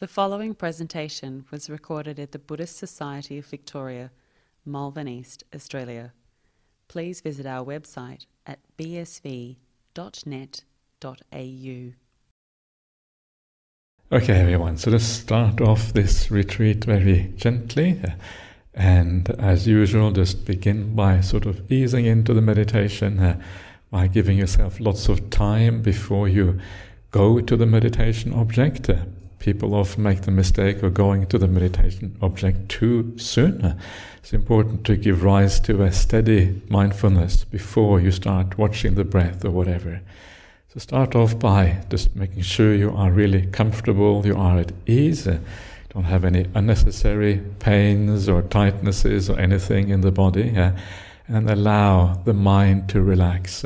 The following presentation was recorded at the Buddhist Society of Victoria, Malvern East, Australia. Please visit our website at bsv.net.au. Okay, everyone, so let's start off this retreat very gently. And as usual, just begin by sort of easing into the meditation by giving yourself lots of time before you go to the meditation object. People often make the mistake of going to the meditation object too soon. It's important to give rise to a steady mindfulness before you start watching the breath or whatever. So start off by just making sure you are really comfortable, you are at ease, don't have any unnecessary pains or tightnesses or anything in the body, and allow the mind to relax.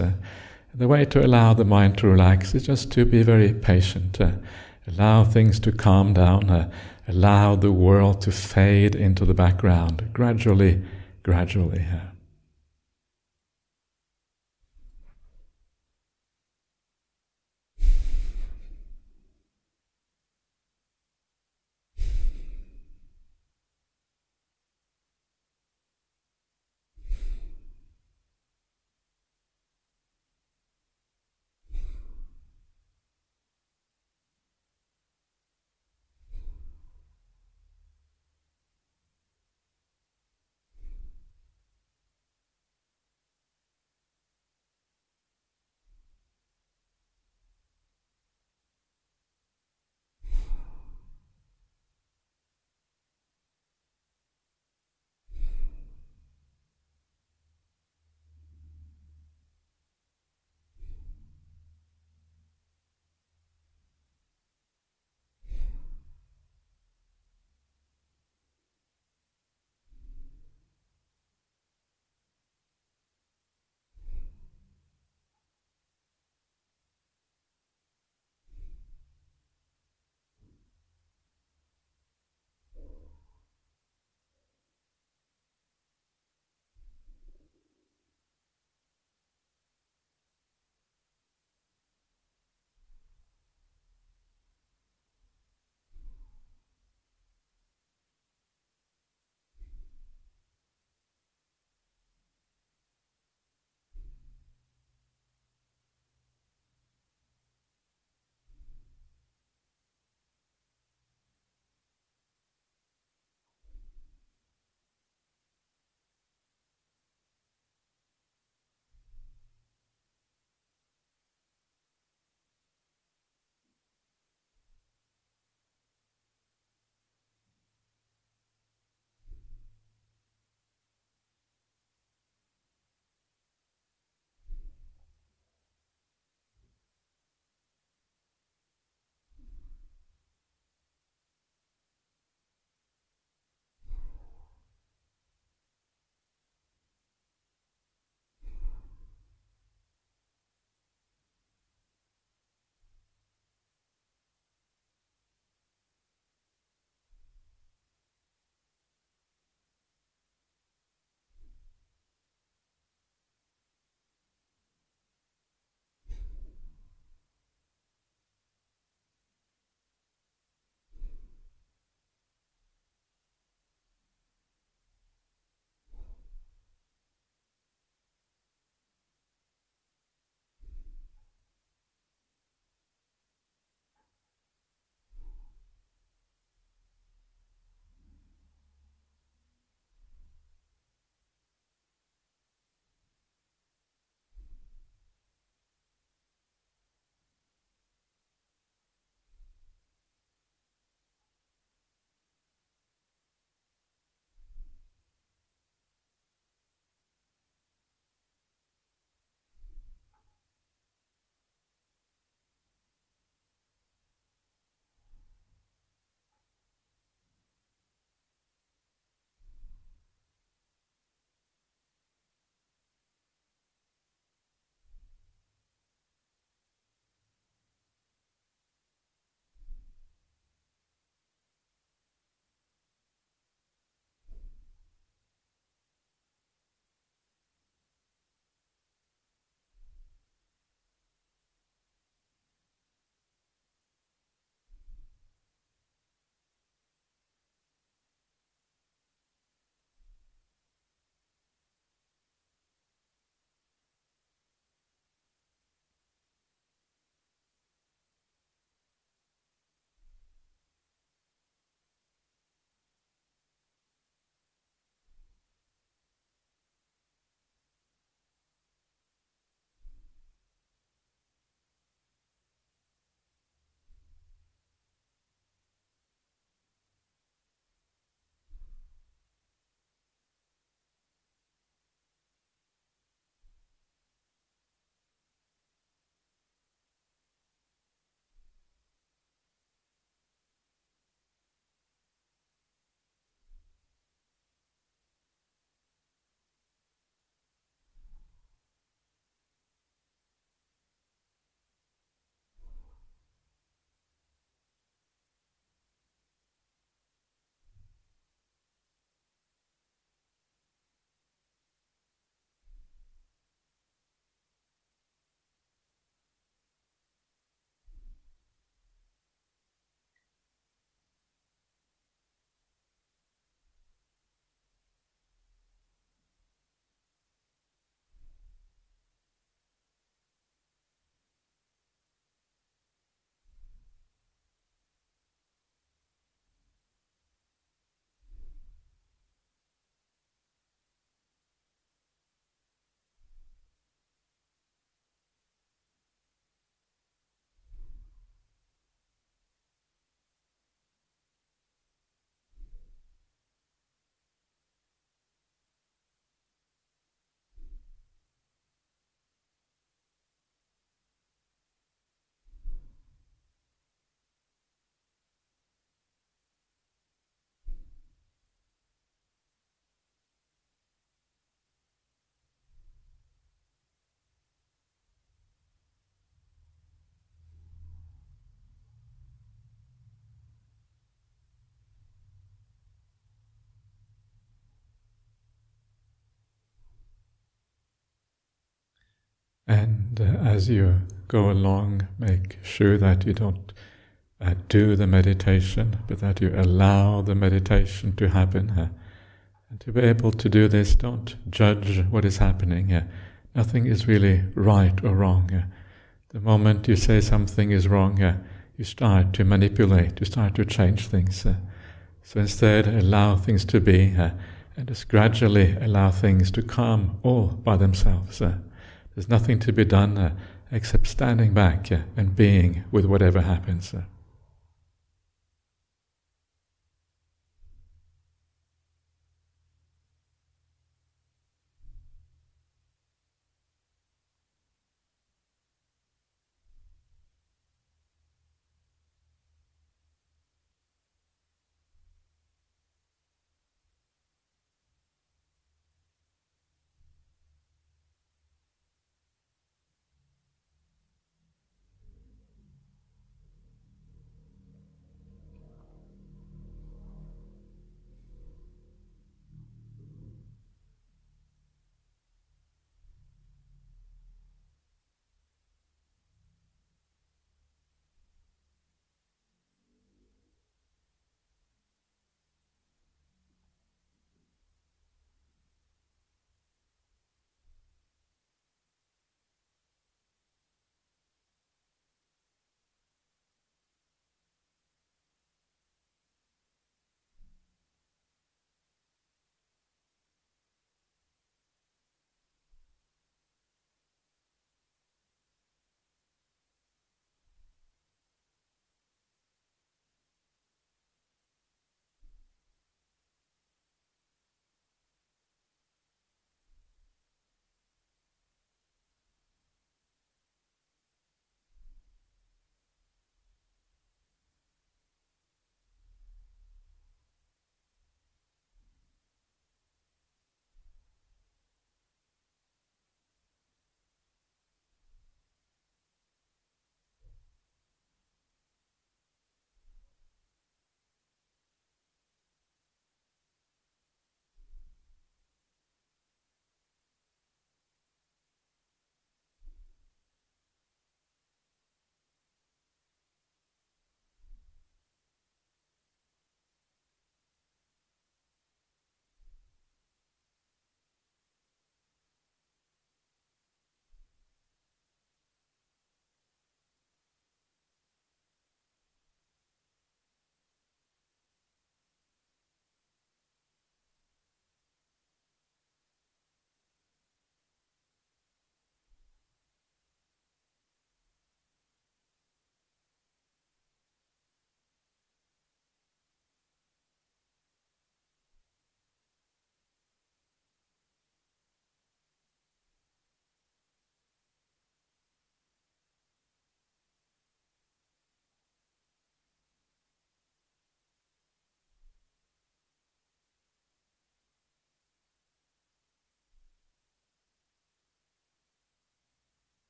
The way to allow the mind to relax is just to be very patient. Allow things to calm down. Uh, allow the world to fade into the background gradually, gradually. Uh. And uh, as you go along, make sure that you don't uh, do the meditation, but that you allow the meditation to happen. Uh, and to be able to do this, don't judge what is happening. Uh, nothing is really right or wrong. Uh, the moment you say something is wrong, uh, you start to manipulate, you start to change things. Uh, so instead, allow things to be and just gradually allow things to come all by themselves. There's nothing to be done uh, except standing back uh, and being with whatever happens. Uh.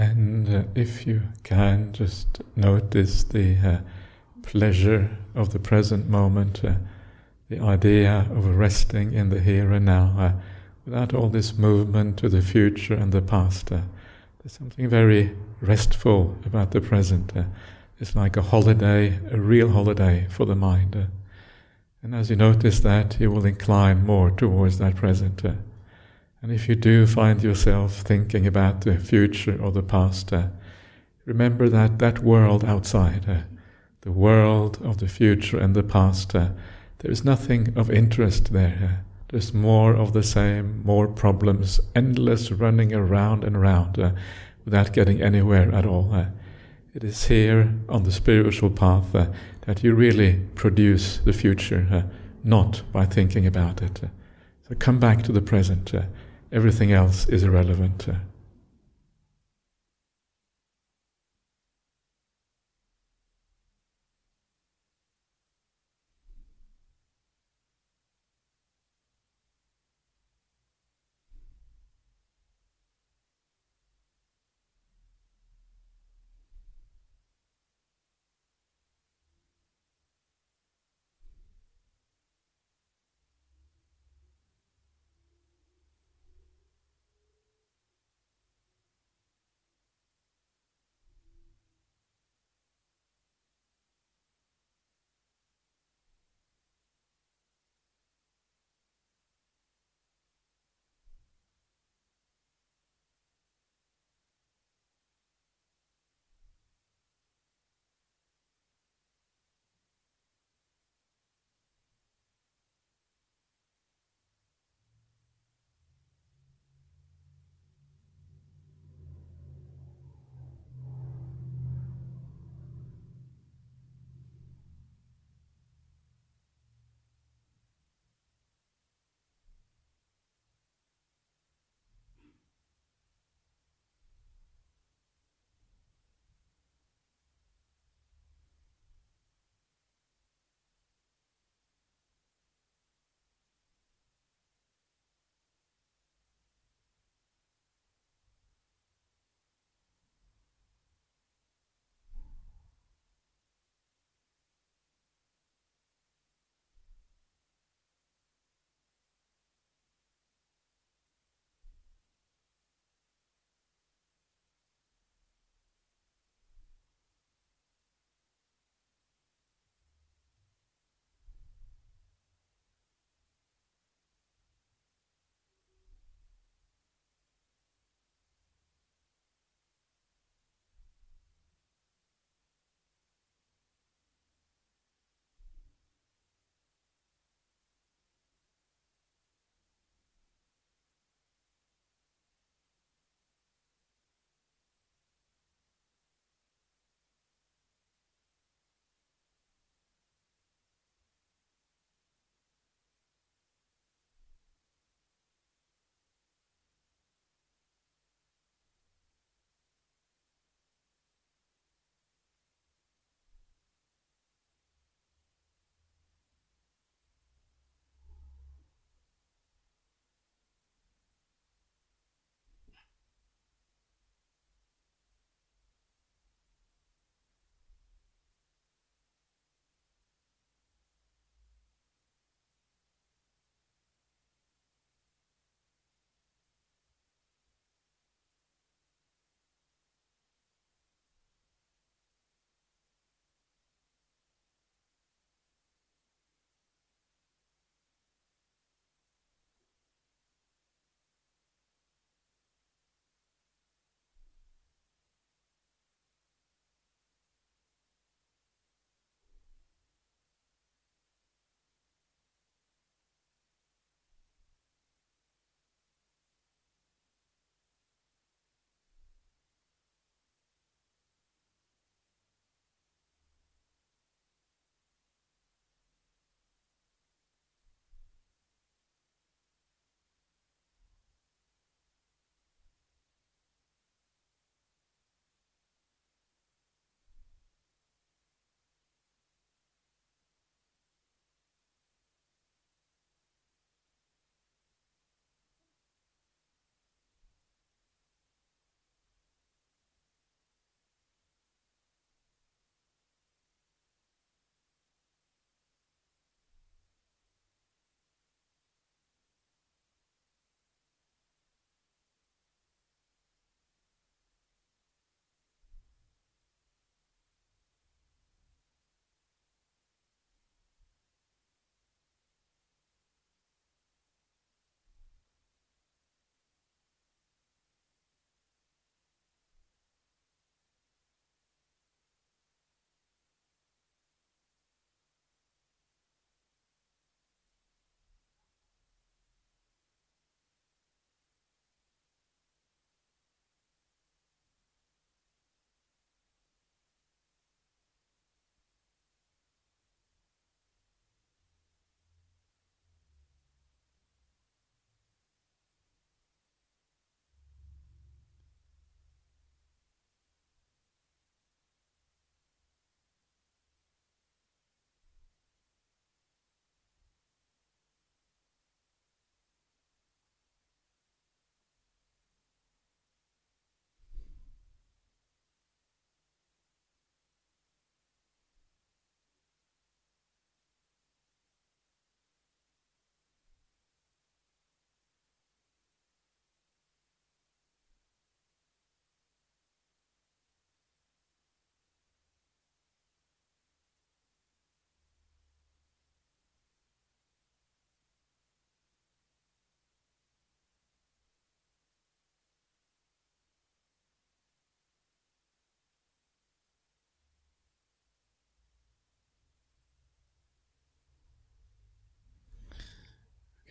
And uh, if you can, just notice the uh, pleasure of the present moment, uh, the idea of resting in the here and now, uh, without all this movement to the future and the past. Uh, there's something very restful about the present. Uh, it's like a holiday, a real holiday for the mind. and as you notice that, you will incline more towards that present. And if you do find yourself thinking about the future or the past, uh, remember that that world outside, uh, the world of the future and the past, uh, there is nothing of interest there. Uh, there's more of the same, more problems, endless running around and around uh, without getting anywhere at all. Uh. it is here on the spiritual path that you really produce the future, not by thinking about it. so come back to the present everything else is irrelevant. Uh,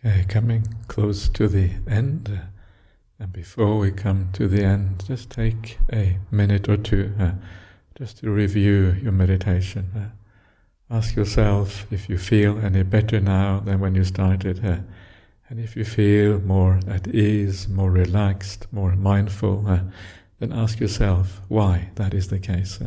Okay, coming close to the end. Uh, and before we come to the end, just take a minute or two uh, just to review your meditation. Uh, ask yourself if you feel any better now than when you started. Uh, and if you feel more at ease, more relaxed, more mindful, uh, then ask yourself why that is the case.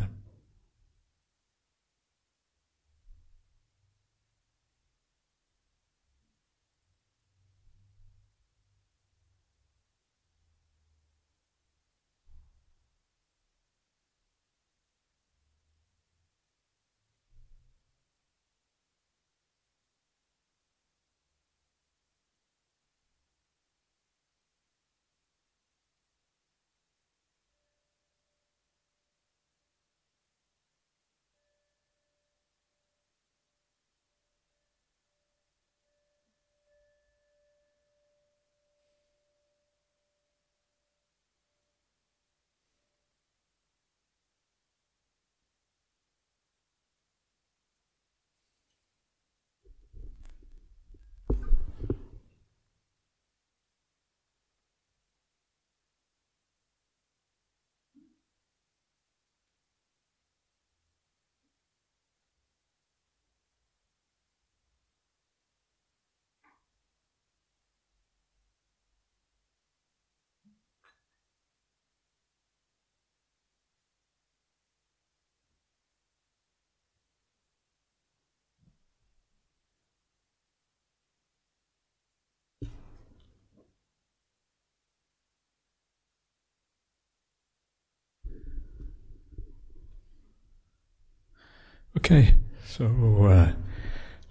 Okay, so uh,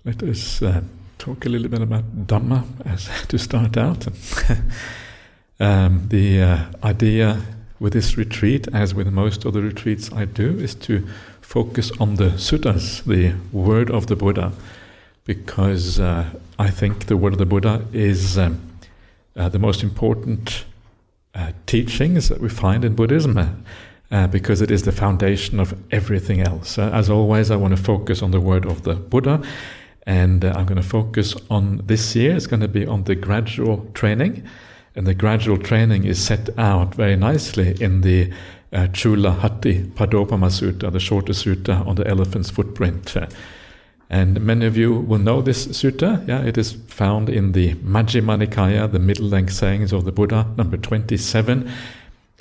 let us uh, talk a little bit about Dhamma as to start out. um, the uh, idea with this retreat, as with most of the retreats I do, is to focus on the suttas, the word of the Buddha, because uh, I think the word of the Buddha is um, uh, the most important uh, teachings that we find in Buddhism uh, because it is the foundation of everything else. Uh, as always, I want to focus on the word of the Buddha, and uh, I'm going to focus on this year, it's going to be on the gradual training. And the gradual training is set out very nicely in the uh, Chula Hatti Padopama Sutta, the shortest sutta on the elephant's footprint. And many of you will know this sutta. Yeah, it is found in the Majjhima Nikaya, the middle length sayings of the Buddha, number 27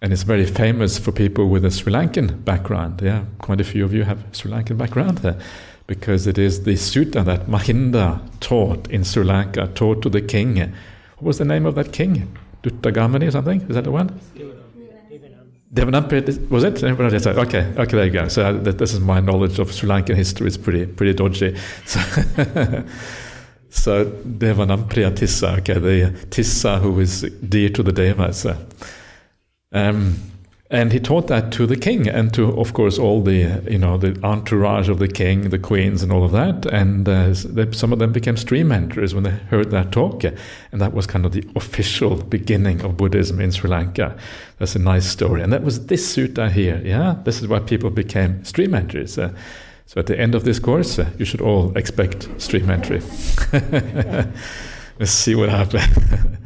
and it's very famous for people with a Sri Lankan background. Yeah, quite a few of you have Sri Lankan background there, because it is the sutta that Mahinda taught in Sri Lanka, taught to the king. What was the name of that king? Duttagamani or something? Is that the one? Devanampiya, was it? Okay, okay, there you go. So uh, this is my knowledge of Sri Lankan history. It's pretty, pretty dodgy. So, so Devanampriya Tissa, okay, the Tissa who is dear to the Devas. Um, and he taught that to the king and to, of course, all the you know the entourage of the king, the queens, and all of that. And uh, some of them became stream enters when they heard that talk, and that was kind of the official beginning of Buddhism in Sri Lanka. That's a nice story, and that was this sutta here. Yeah, this is why people became stream enters. Uh, so at the end of this course, uh, you should all expect stream entry. Let's see what happens.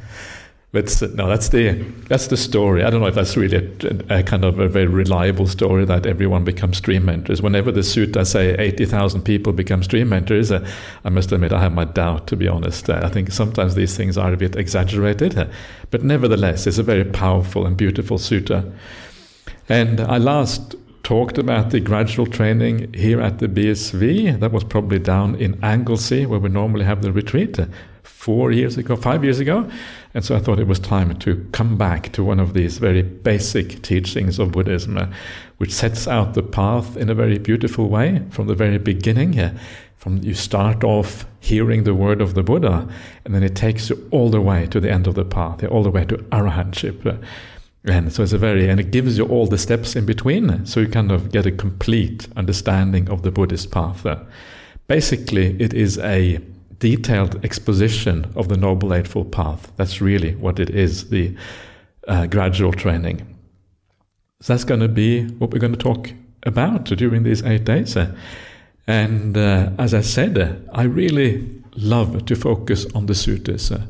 No, that's the that's the story. I don't know if that's really a, a, kind of a very reliable story that everyone becomes stream enterers. Whenever the sutta say eighty thousand people become stream enterers, uh, I must admit I have my doubt. To be honest, uh, I think sometimes these things are a bit exaggerated, uh, but nevertheless, it's a very powerful and beautiful sutta. And I last talked about the gradual training here at the BSV. That was probably down in Anglesea, where we normally have the retreat, uh, four years ago, five years ago. And so I thought it was time to come back to one of these very basic teachings of Buddhism, uh, which sets out the path in a very beautiful way from the very beginning. Uh, from you start off hearing the word of the Buddha, and then it takes you all the way to the end of the path, all the way to arahantship. Uh, and so it's a very, and it gives you all the steps in between, so you kind of get a complete understanding of the Buddhist path. Basically, it is a detailed exposition of the Noble Eightfold Path. That's really what it is, the uh, gradual training. So that's going to be what we're going to talk about during these eight days. And uh, as I said, I really love to focus on the suttas. Uh,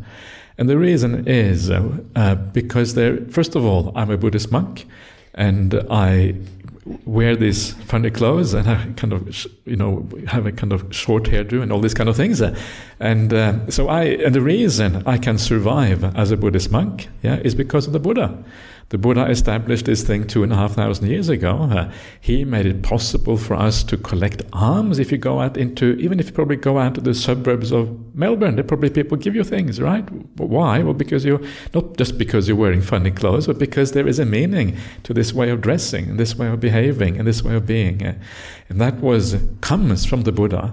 and the reason is uh, because there, first of all, I'm a Buddhist monk, and I wear these funny clothes and I kind of you know have a kind of short hairdo and all these kind of things. And uh, so I and the reason I can survive as a Buddhist monk yeah is because of the Buddha the Buddha established this thing two and a half thousand years ago. Uh, he made it possible for us to collect alms if you go out into, even if you probably go out to the suburbs of Melbourne, there probably people give you things, right? Why? Well, because you're, not just because you're wearing funny clothes, but because there is a meaning to this way of dressing, and this way of behaving, and this way of being. Uh, and that was, comes from the Buddha.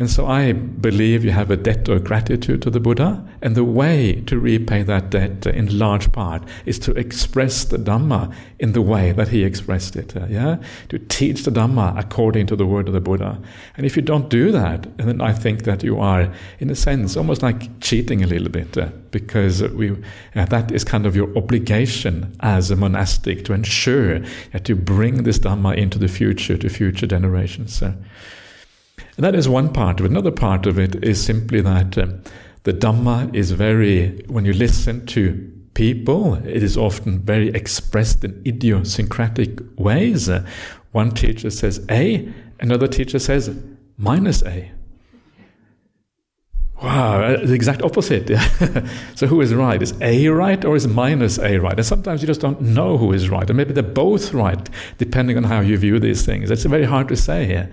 And so I believe you have a debt of gratitude to the Buddha, and the way to repay that debt in large part is to express the Dhamma in the way that he expressed it. Uh, yeah, to teach the Dhamma according to the word of the Buddha. And if you don't do that, then I think that you are, in a sense, almost like cheating a little bit, uh, because we uh, that is kind of your obligation as a monastic to ensure that you bring this Dhamma into the future to future generations. Uh. And that is one part of it. Another part of it is simply that um, the Dhamma is very, when you listen to people, it is often very expressed in idiosyncratic ways. Uh, one teacher says A, another teacher says minus A. Wow, uh, the exact opposite. so who is right? Is A right or is minus A right? And sometimes you just don't know who is right. And maybe they're both right, depending on how you view these things. It's very hard to say here.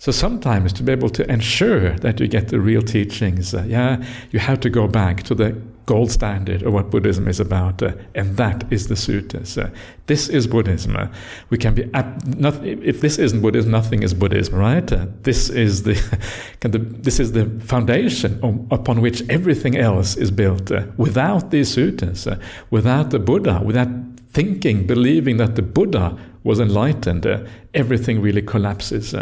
So sometimes to be able to ensure that you get the real teachings, uh, yeah, you have to go back to the gold standard of what Buddhism is about, uh, and that is the suttas. Uh, this is Buddhism. Uh, we can be not, if this isn't Buddhism, nothing is Buddhism, right? Uh, this is the, this is the foundation upon which everything else is built. Uh, without these suttas, without the Buddha, without thinking, believing that the Buddha was enlightened, everything really collapses.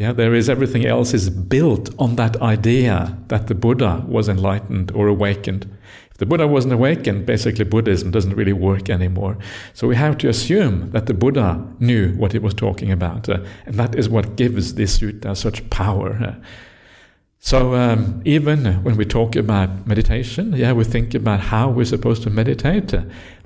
Yeah, there is everything else is built on that idea that the Buddha was enlightened or awakened. If the Buddha wasn't awakened, basically Buddhism doesn't really work anymore. So we have to assume that the Buddha knew what he was talking about, uh, and that is what gives this sutta such power. Uh, so um, even when we talk about meditation, yeah, we think about how we're supposed to meditate.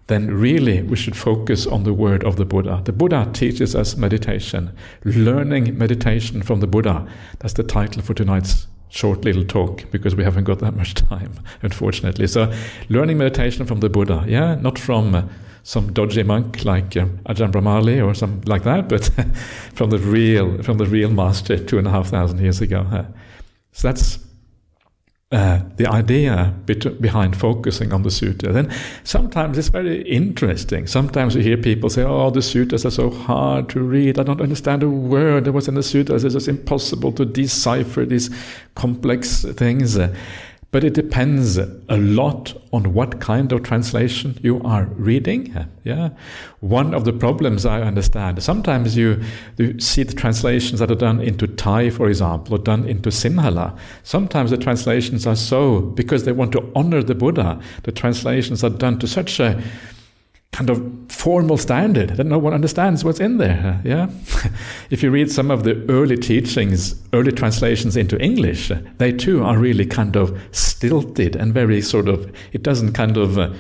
Then really we should focus on the word of the Buddha. The Buddha teaches us meditation, learning meditation from the Buddha. That's the title for tonight's short little talk because we haven't got that much time, unfortunately. So, learning meditation from the Buddha, yeah, not from uh, some dodgy monk like uh, Ajahn Brahmali or something like that, but from the real, from the real master two and a half thousand years ago. Uh, so that's uh, the idea behind focusing on the sutta. Then sometimes it's very interesting. Sometimes you hear people say, "Oh, the sutras are so hard to read. I don't understand a word that was in the sutras. It's just impossible to decipher these complex things." But it depends a lot on what kind of translation you are reading. Yeah, one of the problems I understand. Sometimes you, you see the translations that are done into Thai, for example, or done into Sinhala. Sometimes the translations are so because they want to honor the Buddha. The translations are done to such a kind of formal standard that no one understands what's in there. Yeah, if you read some of the early teachings, early translations into English, they too are really kind of stilted and very sort of. It doesn't kind of. Uh,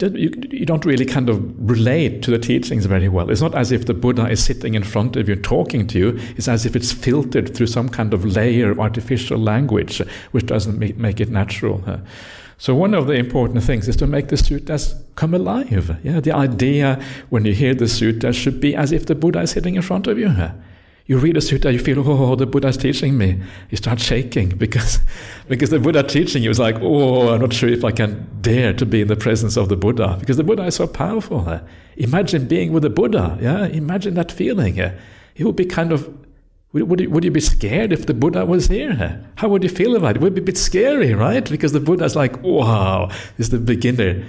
you, you, don't really kind of relate to the teachings very well. It's not as if the Buddha is sitting in front of you talking to you. It's as if it's filtered through some kind of layer of artificial language, which doesn't make, make it natural. So one of the important things is to make the suttas come alive. Yeah, the idea when you hear the sutta should be as if the Buddha is sitting in front of you. You read a sutta, you feel, oh, oh, oh, the Buddha is teaching me. You start shaking because, because the Buddha teaching you is like, oh, I'm not sure if I can dare to be in the presence of the Buddha because the Buddha is so powerful. Imagine being with the Buddha. Yeah, imagine that feeling. It would be kind of would you, would you be scared if the Buddha was here? How would you feel about it? It would be a bit scary, right? Because the Buddha is like, wow, he's the beginner.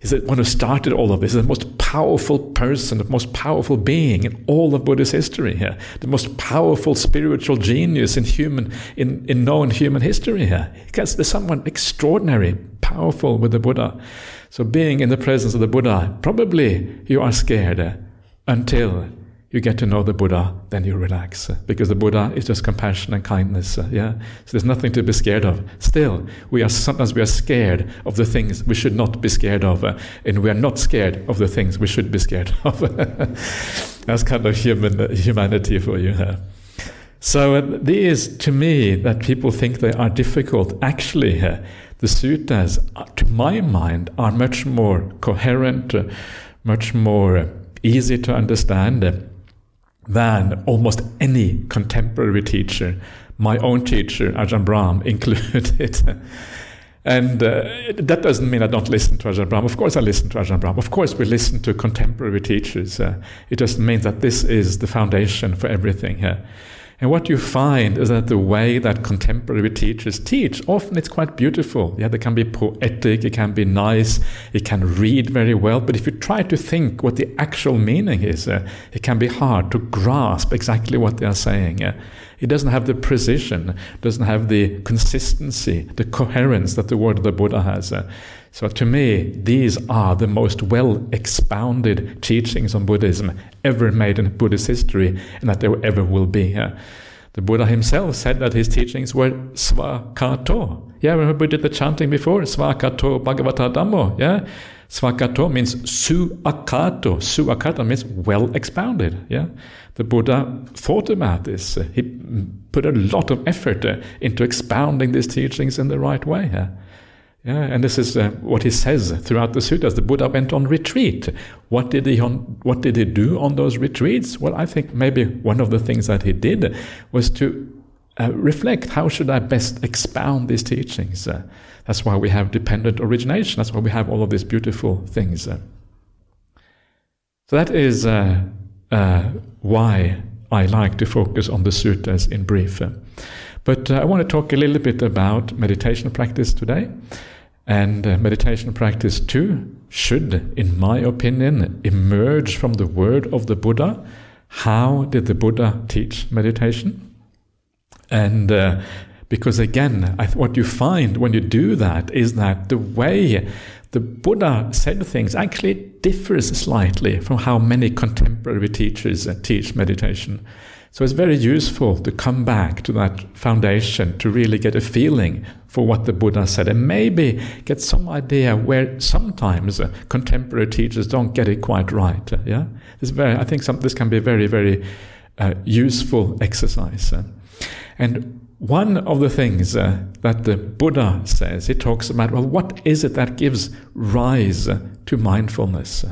He's the one who started all of this. The most powerful person, the most powerful being in all of Buddhist history here. The most powerful spiritual genius in human, in, in known human history here. Because there's someone extraordinary, powerful with the Buddha. So being in the presence of the Buddha, probably you are scared until you get to know the Buddha, then you relax. Because the Buddha is just compassion and kindness. Yeah? So there's nothing to be scared of. Still, we are sometimes we are scared of the things we should not be scared of, and we are not scared of the things we should be scared of. That's kind of human humanity for you. Huh? So uh, these, to me, that people think they are difficult, actually, the suttas, uh, to my mind, are much more coherent, uh, much more easy to understand than almost any contemporary teacher, my own teacher, Ajahn Brahm, included. and uh, that doesn't mean I don't listen to Ajahn Brahm. Of course, I listen to Ajahn Brahm. Of course, we listen to contemporary teachers. Uh, it just means that this is the foundation for everything. Uh, and what you find is that the way that contemporary teachers teach, often it's quite beautiful. Yeah, they can be poetic, it can be nice, it can read very well. But if you try to think what the actual meaning is, uh, it can be hard to grasp exactly what they are saying. Uh, it doesn't have the precision, doesn't have the consistency, the coherence that the word of the Buddha has. Uh, so to me, these are the most well expounded teachings on Buddhism ever made in Buddhist history, and that there ever will be. The Buddha himself said that his teachings were svakkhato. Yeah, remember we did the chanting before? Svakkhato Bhagavata Dhammo. Yeah? Svakkhato means suakkhato. Suakkhato means well expounded. Yeah? The Buddha thought about this. He put a lot of effort into expounding these teachings in the right way. Yeah? Yeah, and this is uh, what he says throughout the suttas. The Buddha went on retreat. What did he on, What did he do on those retreats? Well, I think maybe one of the things that he did was to uh, reflect how should I best expound these teachings. Uh, that's why we have dependent origination. That's why we have all of these beautiful things. Uh. So that is uh, uh, why I like to focus on the suttas in brief. But I want to talk a little bit about meditation practice today. And uh, meditation practice too should, in my opinion, emerge from the word of the Buddha. How did the Buddha teach meditation? And uh, because again, th- what you find when you do that is that the way the Buddha said things actually differs slightly from how many contemporary teachers uh, teach meditation. So it's very useful to come back to that foundation to really get a feeling for what the Buddha said and maybe get some idea where sometimes uh, contemporary teachers don't get it quite right. Uh, yeah, this very. I think some, this can be a very very uh, useful exercise. Uh. and one of the things uh, that the Buddha says, he talks about, well, what is it that gives rise to mindfulness?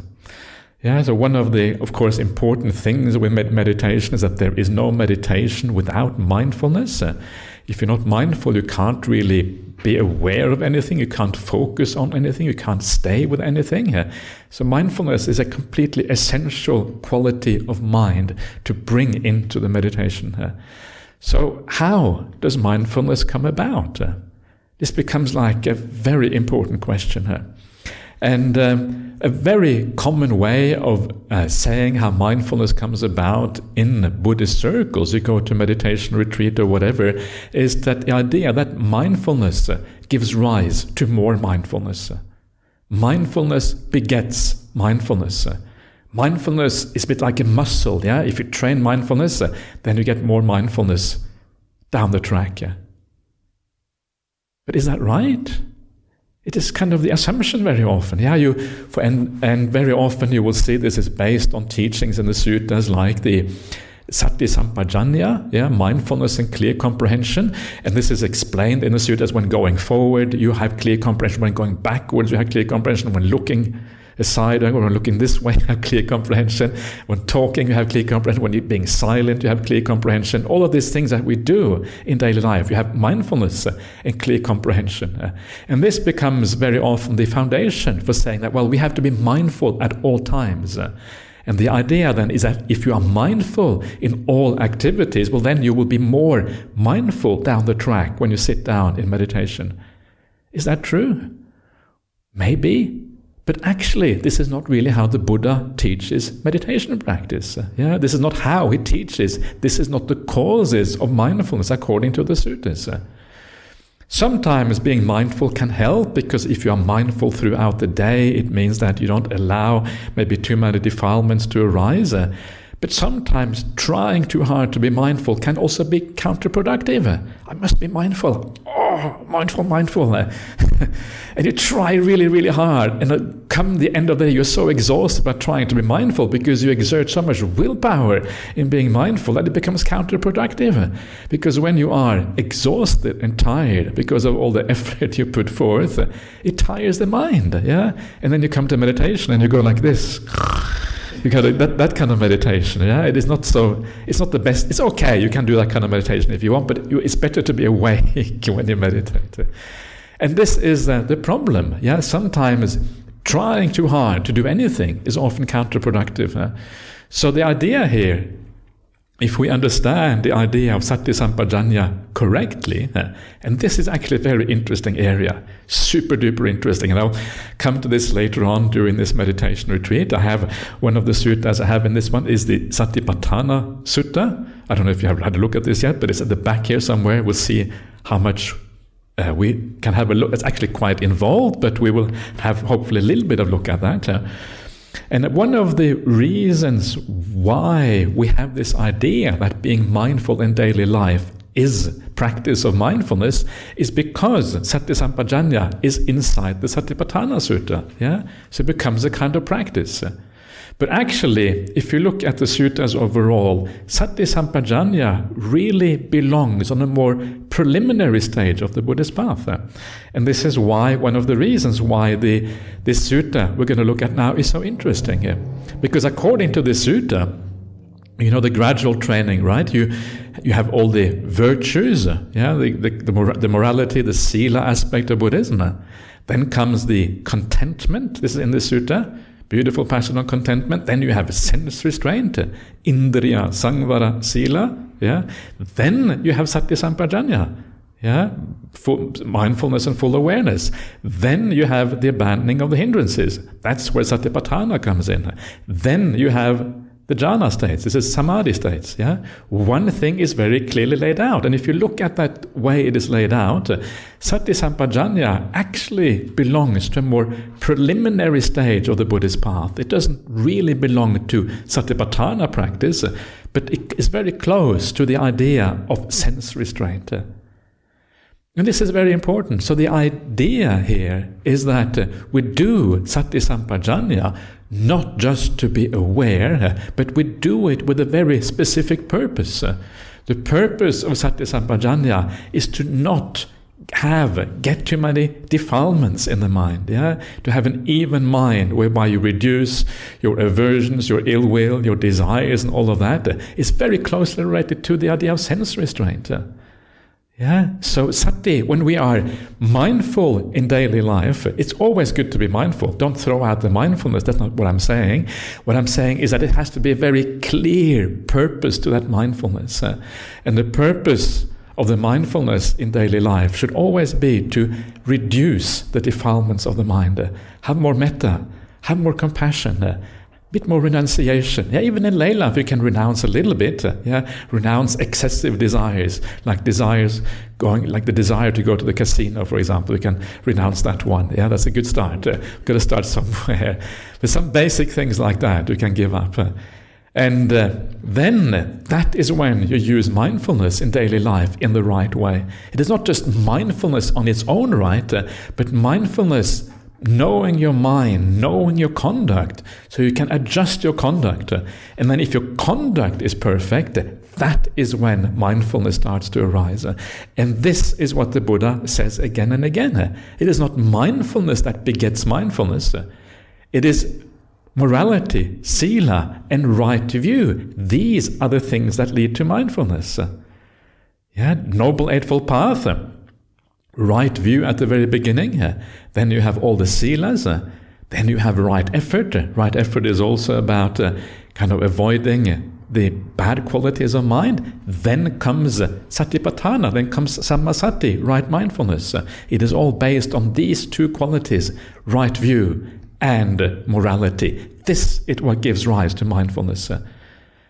Yeah, so one of the, of course, important things with meditation is that there is no meditation without mindfulness. Uh, if you're not mindful, you can't really be aware of anything, you can't focus on anything, you can't stay with anything. Uh, so, mindfulness is a completely essential quality of mind to bring into the meditation. Uh, so, how does mindfulness come about? Uh, this becomes like a very important question. Uh, and um, a very common way of uh, saying how mindfulness comes about in Buddhist circles, you go to meditation retreat or whatever, is that the idea that mindfulness uh, gives rise to more mindfulness. Mindfulness begets mindfulness. Mindfulness is a bit like a muscle, yeah? If you train mindfulness, uh, then you get more mindfulness down the track, yeah? But is that right? It is kind of the assumption very often. Yeah, you for, and and very often you will see this is based on teachings in the suttas like the Sati Sampajañña, yeah, mindfulness and clear comprehension. And this is explained in the suttas when going forward, you have clear comprehension. When going backwards, you have clear comprehension. When looking aside when looking this way, you have clear comprehension. When talking, you have clear comprehension. When you're being silent, you have clear comprehension. All of these things that we do in daily life, you have mindfulness uh, and clear comprehension. Uh. And this becomes very often the foundation for saying that, well, we have to be mindful at all times. Uh. And the idea then is that if you are mindful in all activities, well, then you will be more mindful down the track when you sit down in meditation. Is that true? Maybe. But actually, this is not really how the Buddha teaches meditation practice. Yeah, this is not how he teaches. This is not the causes of mindfulness according to the suttas. Sometimes being mindful can help because if you are mindful throughout the day, it means that you don't allow maybe too many defilements to arise. But sometimes trying too hard to be mindful can also be counterproductive. I must be mindful. Oh, mindful, mindful. and you try really, really hard. And uh, come the end of the day, you're so exhausted by trying to be mindful because you exert so much willpower in being mindful that it becomes counterproductive. Because when you are exhausted and tired because of all the effort you put forth, it tires the mind. Yeah? And then you come to meditation and you go like this you can that, that kind of meditation yeah? It is not so it's not the best it's okay you can do that kind of meditation if you want but it's better to be awake when you meditate. And this is uh, the problem yeah? Sometimes trying too hard to do anything is often counterproductive so the idea here if we understand the idea of sati sampajañña correctly, and this is actually a very interesting area, super duper interesting, and I'll come to this later on during this meditation retreat. I have one of the suttas I have in this one is the Satipatthana Sutta. I don't know if you have had a look at this yet, but it's at the back here somewhere. We'll see how much uh, we can have a look. It's actually quite involved, but we will have hopefully a little bit of look at that. Uh, and one of the reasons why we have this idea that being mindful in daily life is practice of mindfulness is because Sati Sampajañña is inside the Satipatthana Sutta. Yeah? So it becomes a kind of practice. But actually, if you look at the suttas overall, Sati Sampajañña really belongs on a more preliminary stage of the Buddhist path. And this is why, one of the reasons why the, this sutta we're going to look at now is so interesting here. Because according to this sutta, you know the gradual training right? You you have all the virtues yeah? The the, the, mor- the morality the sila aspect of buddhism. Then comes the contentment. This is in the sutta beautiful passion of contentment. Then you have sense restraint, indriya, samvara, sila. Yeah. Then you have sati sampajañña. Yeah, full mindfulness and full awareness. Then you have the abandoning of the hindrances. That's where satipatthana comes in. Then you have the jhana states. This is samadhi states. Yeah, one thing is very clearly laid out, and if you look at that way it is laid out, sati sampajañña actually belongs to a more preliminary stage of the Buddhist path. It doesn't really belong to satipatthana practice, but it is very close to the idea of sense restraint. And this is very important. So the idea here is that we do sati sampajañña not just to be aware, but we do it with a very specific purpose. The purpose of Sati Sampajañña is to not have get too many defilements in the mind yeah to have an even mind whereby you reduce your aversions your ill will your desires and all of that is very closely related to the idea of sense restraint yeah, so sati, when we are mindful in daily life, it's always good to be mindful. Don't throw out the mindfulness. That's not what I'm saying. What I'm saying is that it has to be a very clear purpose to that mindfulness. Uh, and the purpose of the mindfulness in daily life should always be to reduce the defilements of the mind, uh, have more metta, have more compassion, uh, bit more renunciation. Yeah, even in lay life, you can renounce a little bit. Yeah, renounce excessive desires, like desires going, like the desire to go to the casino, for example. You can renounce that one. Yeah, that's a good start. Uh, got to start somewhere. But some basic things like that you can give up. Uh, and uh, then that is when you use mindfulness in daily life in the right way. It is not just mindfulness on its own right, uh, but mindfulness knowing your mind, knowing your conduct, so you can adjust your conduct. And then, if your conduct is perfect, that is when mindfulness starts to arise. And this is what the Buddha says again and again. It is not mindfulness that begets mindfulness, it is morality, sila, and right view. These are the things that lead to mindfulness. Yeah, Noble Eightfold Path right view at the very beginning. Eh? Then you have all the silas. Uh, eh? then you have right effort. Eh? Right effort is also about kind of avoiding the bad qualities of mind. Then comes satipatthana, then comes sammasati, right mindfulness. It is all based on these two qualities, right view and morality. This is what gives rise to mindfulness.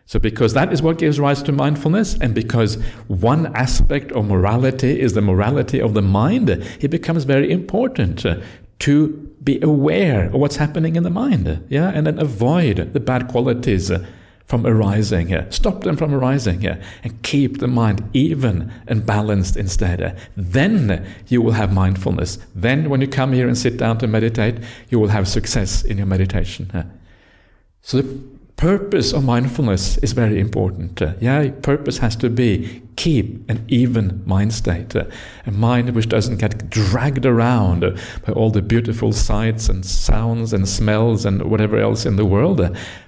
So, because that is what gives rise to mindfulness, and because one aspect of morality is the morality of the mind, it becomes very important uh, to be aware of what's happening in the mind, yeah, and then avoid the bad qualities uh, from arising here. Stop them from arising and keep the mind even and balanced instead. Then you will have mindfulness. Then, when you come here and sit down to meditate, you will have success in your meditation. So, the purpose of mindfulness is very important. Yeah, purpose has to be keep an even mind state, a mind which doesn't get dragged around by all the beautiful sights and sounds and smells and whatever else in the world,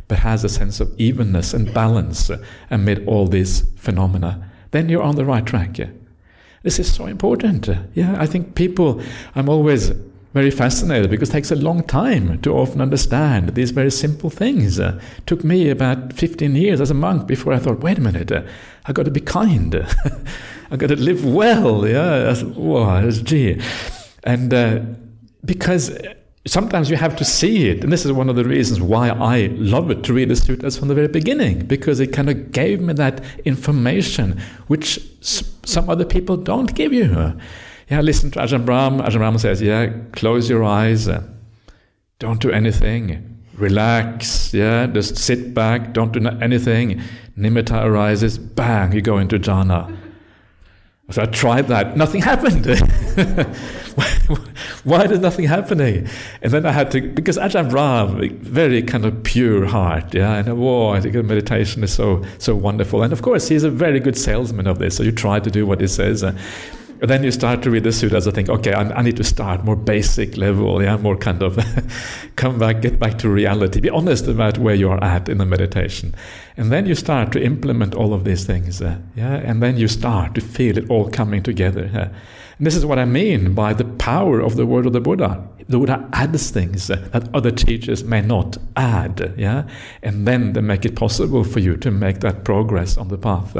but has a sense of evenness and balance amid all these phenomena, then you're on the right track. Yeah. This is so important. Yeah, I think people, I'm always very fascinated because it takes a long time to often understand these very simple things. Uh, took me about 15 years as a monk before I thought, wait a minute, uh, I got to be kind. I got to live well. Yeah, wow, gee. And uh, because sometimes you have to see it. And this is one of the reasons why I love it to read the sutras from the very beginning, because it kind of gave me that information which some other people don't give you. Yeah, listen to Ajahn Brahm. Ajahn Brahm says, yeah, close your eyes, don't do anything, relax, yeah, just sit back, don't do anything. Nimitta arises, bang, you go into jhana. So I tried that, nothing happened. Why is nothing happening? And then I had to, because Ajahn Brahm, very kind of pure heart, yeah, and oh, I think meditation is so so wonderful. And of course, he's a very good salesman of this, so you try to do what he says. Uh, and then you start to read the sutras and think, okay, I, I, need to start more basic level, yeah, more kind of come back, get back to reality, be honest about where you are at in the meditation. And then you start to implement all of these things, uh, yeah, and then you start to feel it all coming together. Uh. And this is what I mean by the power of the word of the Buddha. The Buddha adds things uh, that other teachers may not add, yeah, and then they make it possible for you to make that progress on the path.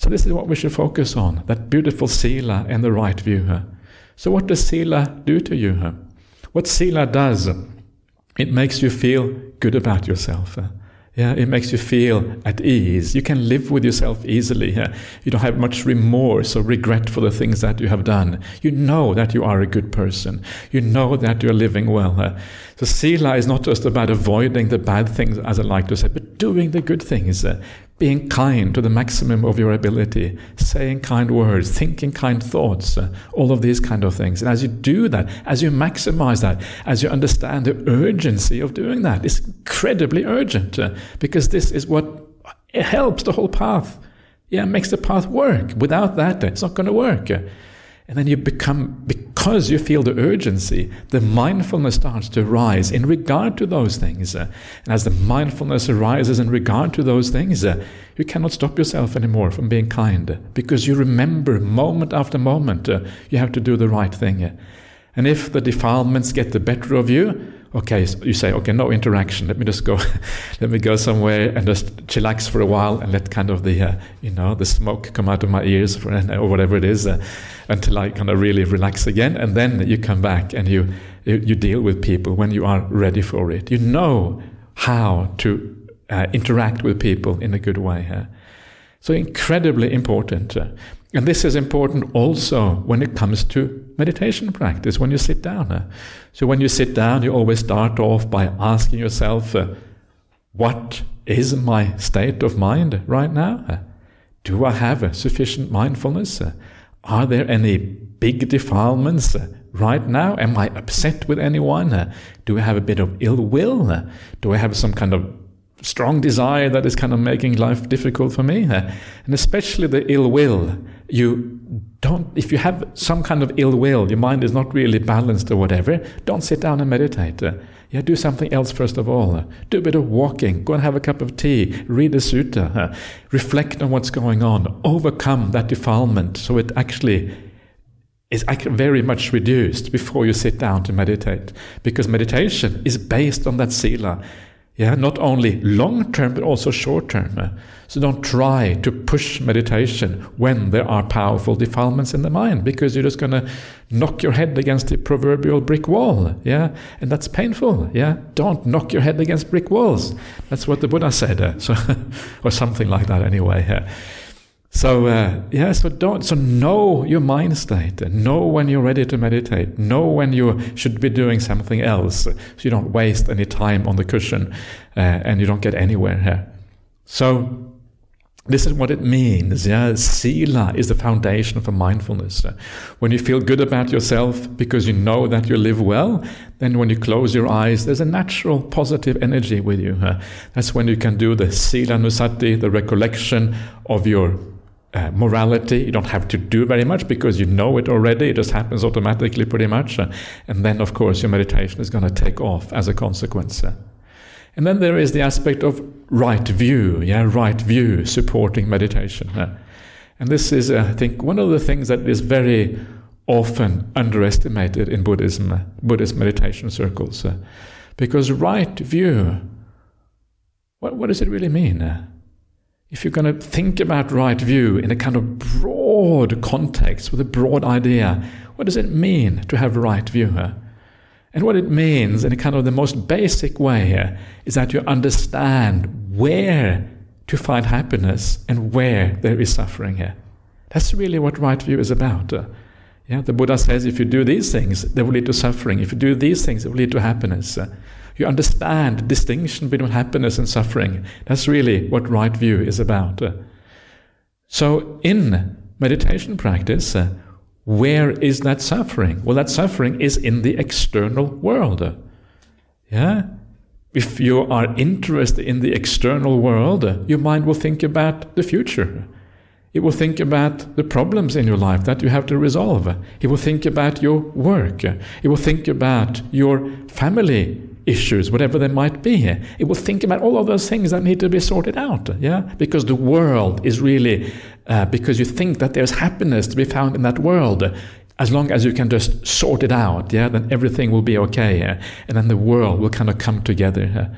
So this is what we should focus on, that beautiful sila and the right view. So what does sila do to you? What sila does, it makes you feel good about yourself. Yeah, it makes you feel at ease. You can live with yourself easily. You don't have much remorse or regret for the things that you have done. You know that you are a good person. You know that you're living well. So sila is not just about avoiding the bad things, as I like to say, but doing the good things, being kind to the maximum of your ability, saying kind words, thinking kind thoughts, uh, all of these kind of things. And as you do that, as you maximize that, as you understand the urgency of doing that, it's incredibly urgent uh, because this is what helps the whole path. Yeah, makes the path work. Without that, it's not going to work. And then you become, because you feel the urgency, the mindfulness starts to rise in regard to those things. And as the mindfulness arises in regard to those things, you cannot stop yourself anymore from being kind because you remember moment after moment uh, you have to do the right thing. And if the defilements get the better of you, okay, so you say, okay, no interaction. Let me just go, let me go somewhere and just chillax for a while and let kind of the, uh, you know, the smoke come out of my ears for, or whatever it is uh, until I kind of really relax again. And then you come back and you, you, deal with people when you are ready for it. You know how to uh, interact with people in a good way. Uh. So incredibly important. Uh, and this is important also when it comes to meditation practice, when you sit down. Uh. So when you sit down, you always start off by asking yourself, uh, what is my state of mind right now? Uh, do I have sufficient mindfulness? Uh, are there any big defilements uh, right now? Am I upset with anyone? Uh, do I have a bit of ill will? do I have some kind of strong desire that is kind of making life difficult for me. Uh, and especially the ill will. You don't, if you have some kind of ill will, your mind is not really balanced or whatever, don't sit down and meditate. Yeah, do something else first of all. Do a bit of walking, go and have a cup of tea, read a sutta, reflect on what's going on, overcome that defilement so it actually is very much reduced before you sit down to meditate. Because meditation is based on that sila. Yeah, not only long term but also short term. So don't try to push meditation when there are powerful defilements in the mind because you're just going to knock your head against the proverbial brick wall. Yeah, and that's painful. Yeah, don't knock your head against brick walls. That's what the Buddha said. Uh, so, or something like that anyway. Yeah. So uh, yeah, so don't so know your mind state. Know when you're ready to meditate. Know when you should be doing something else, so you don't waste any time on the cushion uh, and you don't get anywhere here. So this is what it means. Yeah, sila is the foundation for mindfulness. When you feel good about yourself because you know that you live well, then when you close your eyes, there's a natural positive energy with you. That's when you can do the silanussati, the recollection of your uh, morality. You don't have to do very much because you know it already. It just happens automatically, pretty much. and then, of course, your meditation is going to take off as a consequence. And then there is the aspect of right view, yeah, right view supporting meditation. And this is, uh, I think, one of the things that is very often underestimated in Buddhism, uh, Buddhist meditation circles. Uh, because right view, what, what does it really mean? Uh, if you're going to think about right view in a kind of broad context with a broad idea, what does it mean to have right view? Uh? And what it means, in a kind of the most basic way here, is that you understand where to find happiness and where there is suffering here. That's really what right view is about. Uh, yeah, the Buddha says if you do these things, they will lead to suffering. If you do these things, it will lead to happiness. You understand the distinction between happiness and suffering. That's really what right view is about. So, in meditation practice, where is that suffering? Well, that suffering is in the external world. Yeah? If you are interested in the external world, your mind will think about the future. It will think about the problems in your life that you have to resolve. It will think about your work. It will think about your family issues, whatever they might be. It will think about all of those things that need to be sorted out. Yeah, because the world is really uh, because you think that there's happiness to be found in that world. As long as you can just sort it out, yeah, then everything will be okay, yeah? and then the world will kind of come together. Yeah?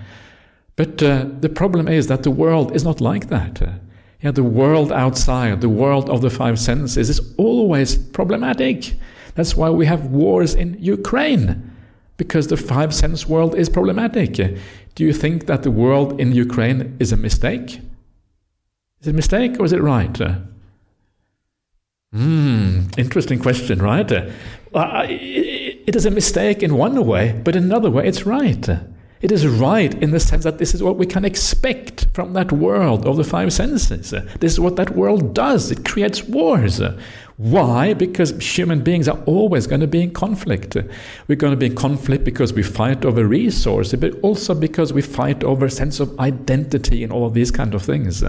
But uh, the problem is that the world is not like that. Yeah, the world outside, the world of the five senses, is always problematic. That's why we have wars in Ukraine because the five sense world is problematic. Do you think that the world in Ukraine is a mistake? Is it a mistake or is it right? Hmm, interesting question, right? It is a mistake in one way, but in another way, it's right. It is right in the sense that this is what we can expect from that world of the five senses. This is what that world does. It creates wars. Why? Because human beings are always going to be in conflict. We're going to be in conflict because we fight over resources, but also because we fight over a sense of identity and all of these kind of things.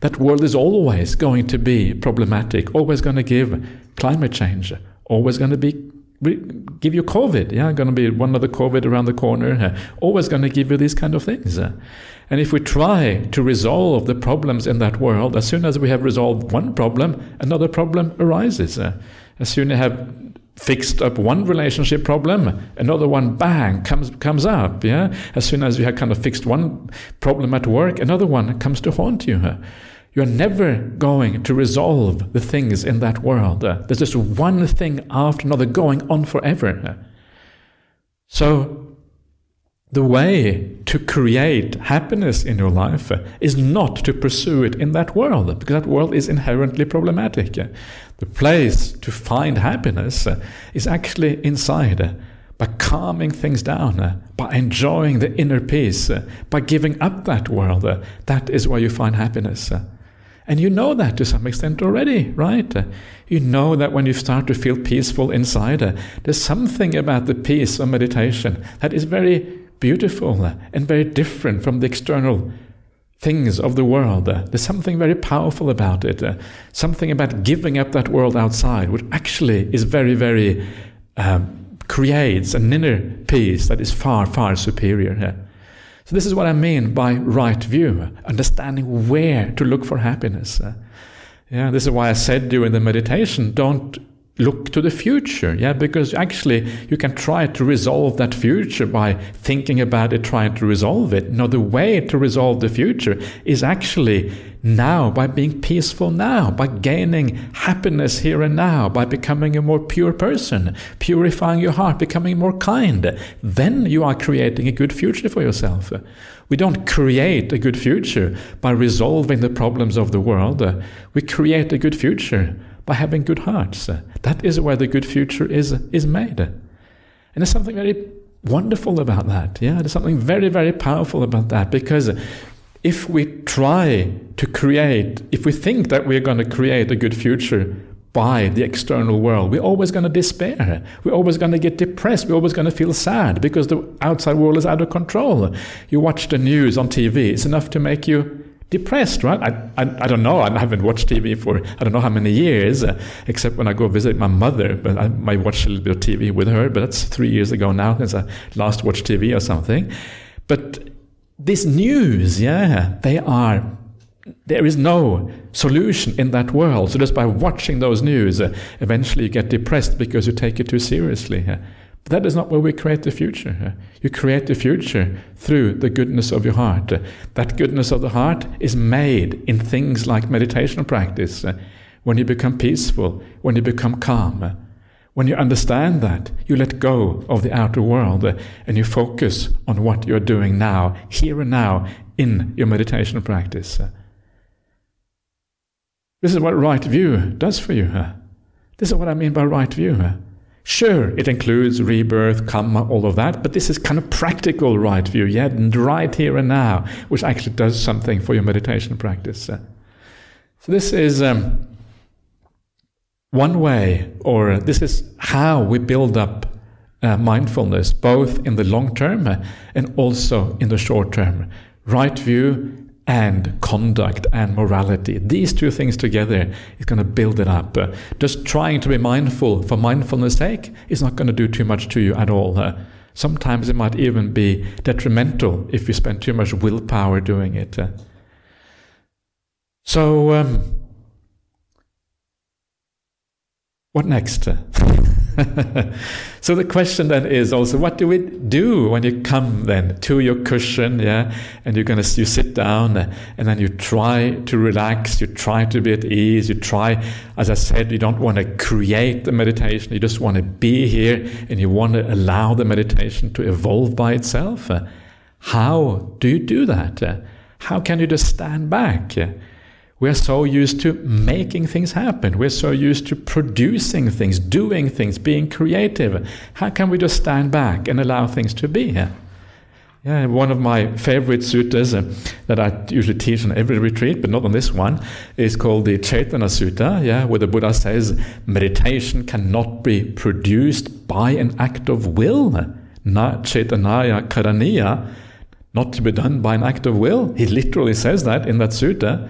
That world is always going to be problematic, always going to give climate change, always going to be give you COVID. Yeah, going to be one of the COVID around the corner. Always going to give you these kind of things. And if we try to resolve the problems in that world, as soon as we have resolved one problem, another problem arises. As soon as you have fixed up one relationship problem, another one bang comes comes up. Yeah. As soon as you have kind of fixed one problem at work, another one comes to haunt you. Uh, you're never going to resolve the things in that world. Uh, there's just one thing after another going on forever. Uh, so the way to create happiness in your life uh, is not to pursue it in that world, because that world is inherently problematic. Uh, the place to find happiness uh, is actually inside, by calming things down, by enjoying the inner peace, by giving up that world. That is where you find happiness. And you know that to some extent already, right? You know that when you start to feel peaceful inside, there's something about the peace of meditation that is very beautiful and very different from the external things of the world. There's something very powerful about it, something about giving up that world outside, which actually is very, very um, creates an inner peace that is far, far superior. So, this is what I mean by right view, understanding where to look for happiness. Uh, yeah, this is why I said during the meditation, don't look to the future. Yeah, because actually you can try to resolve that future by thinking about it, trying to resolve it. No, the way to resolve the future is actually now by being peaceful now, by gaining happiness here and now, by becoming a more pure person, purifying your heart, becoming more kind. Then you are creating a good future for yourself. We don't create a good future by resolving the problems of the world. We create a good future by having good hearts. That is where the good future is, is made. And there's something very wonderful about that. Yeah, there's something very, very powerful about that because if we try to create, if we think that we're going to create a good future by the external world, we're always going to despair. We're always going to get depressed. We're always going to feel sad because the outside world is out of control. You watch the news on TV, it's enough to make you depressed, right? I, I, I, don't know. I haven't watched TV for I don't know how many years, uh, except when I go visit my mother. But I might watch a little bit of TV with her. But that's three years ago now since I last watched TV or something. But this news, yeah, they are. There is no solution in that world. So just by watching those news, uh, eventually you get depressed because you take it too seriously. That is not where we create the future. You create the future through the goodness of your heart. That goodness of the heart is made in things like meditation practice. When you become peaceful, when you become calm, when you understand that, you let go of the outer world and you focus on what you're doing now, here and now, in your meditation practice. This is what right view does for you. This is what I mean by right view. Sure, it includes rebirth, karma, all of that, but this is kind of practical right view, yeah, right here and now, which actually does something for your meditation practice. So this is um, one way, or this is how we build up uh, mindfulness, both in the long term uh, and also in the short term. Right view and conduct and morality. These two things together is going to build it up. Just trying to be mindful for mindfulness' sake is not going to do too much to you at all. Sometimes it might even be detrimental if you spend too much willpower doing it. So, um, what next? so the question then is also, what do we do when you come then to your cushion, yeah, and you're gonna you sit down and then you try to relax, you try to be at ease, you try, as I said, you don't want to create the meditation, you just want to be here and you want to allow the meditation to evolve by itself. How do you do that? How can you just stand back? We're so used to making things happen. We're so used to producing things, doing things, being creative. How can we just stand back and allow things to be? Yeah, one of my favorite suttas uh, that I usually teach on every retreat, but not on this one, is called the Cetana Sutta, yeah, where the Buddha says meditation cannot be produced by an act of will. Na cetanaya Karaniya, not to be done by an act of will. He literally says that in that sutta.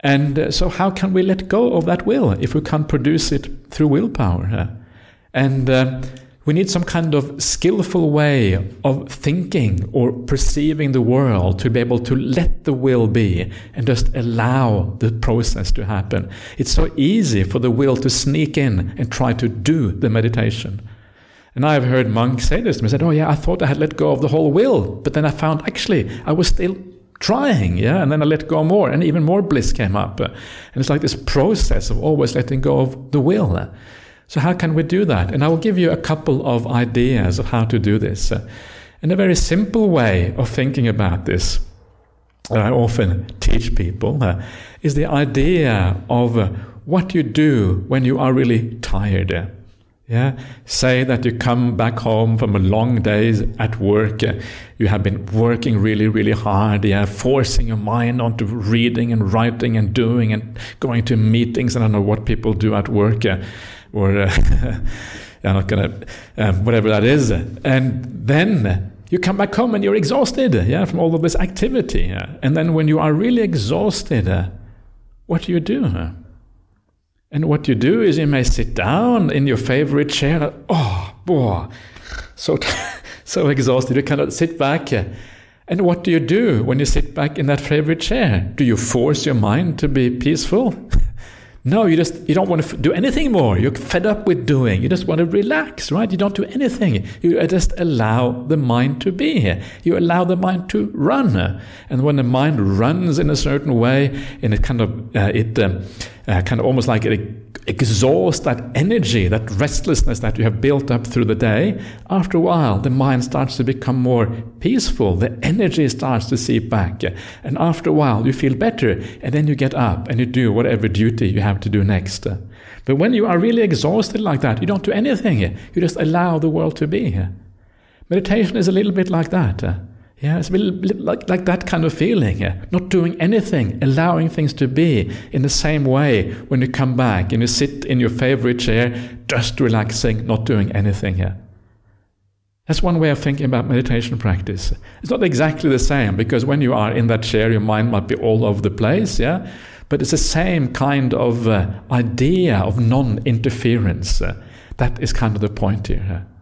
And uh, so, how can we let go of that will if we can't produce it through willpower? And uh, we need some kind of skillful way of thinking or perceiving the world to be able to let the will be and just allow the process to happen. It's so easy for the will to sneak in and try to do the meditation. And I've heard monks say this to me, said, Oh, yeah, I thought I had let go of the whole will, but then I found actually I was still trying, yeah, and then I let go more, and even more bliss came up. And it's like this process of always letting go of the will. So, how can we do that? And I will give you a couple of ideas of how to do this. And a very simple way of thinking about this, that I often teach people, uh, is the idea of uh, what you do when you are really tired. Yeah, say that you come back home from a long day at work. Uh, you have been working really, really hard. Yeah, forcing your mind onto reading and writing and doing and going to meetings. I don't know what people do at work, uh, or uh, I'm not gonna, um, whatever that is. And then you come back home and you're exhausted. Yeah, from all of this activity. Yeah? And then when you are really exhausted, uh, what do you do? And what you do is you may sit down in your favorite chair. Oh, boy, so so exhausted. You cannot sit back. And what do you do when you sit back in that favorite chair? Do you force your mind to be peaceful? No, you just you don't want to do anything more. You're fed up with doing. You just want to relax, right? You don't do anything. You just allow the mind to be here. You allow the mind to run, and when the mind runs in a certain way, in a kind of uh, it um, uh, kind of almost like it exhaust that energy, that restlessness that you have built up through the day, after a while the mind starts to become more peaceful. The energy starts to seep back. And after a while you feel better. And then you get up and you do whatever duty you have to do next. But when you are really exhausted like that, you don't do anything. You just allow the world to be. Meditation is a little bit like that. Yeah, it's like, like that kind of feeling. Yeah? Not doing anything, allowing things to be in the same way when you come back and you sit in your favorite chair, just relaxing, not doing anything. Yeah? That's one way of thinking about meditation practice. It's not exactly the same because when you are in that chair, your mind might be all over the place, yeah? But it's the same kind of uh, idea of non interference. Uh, that is kind of the point here. Uh.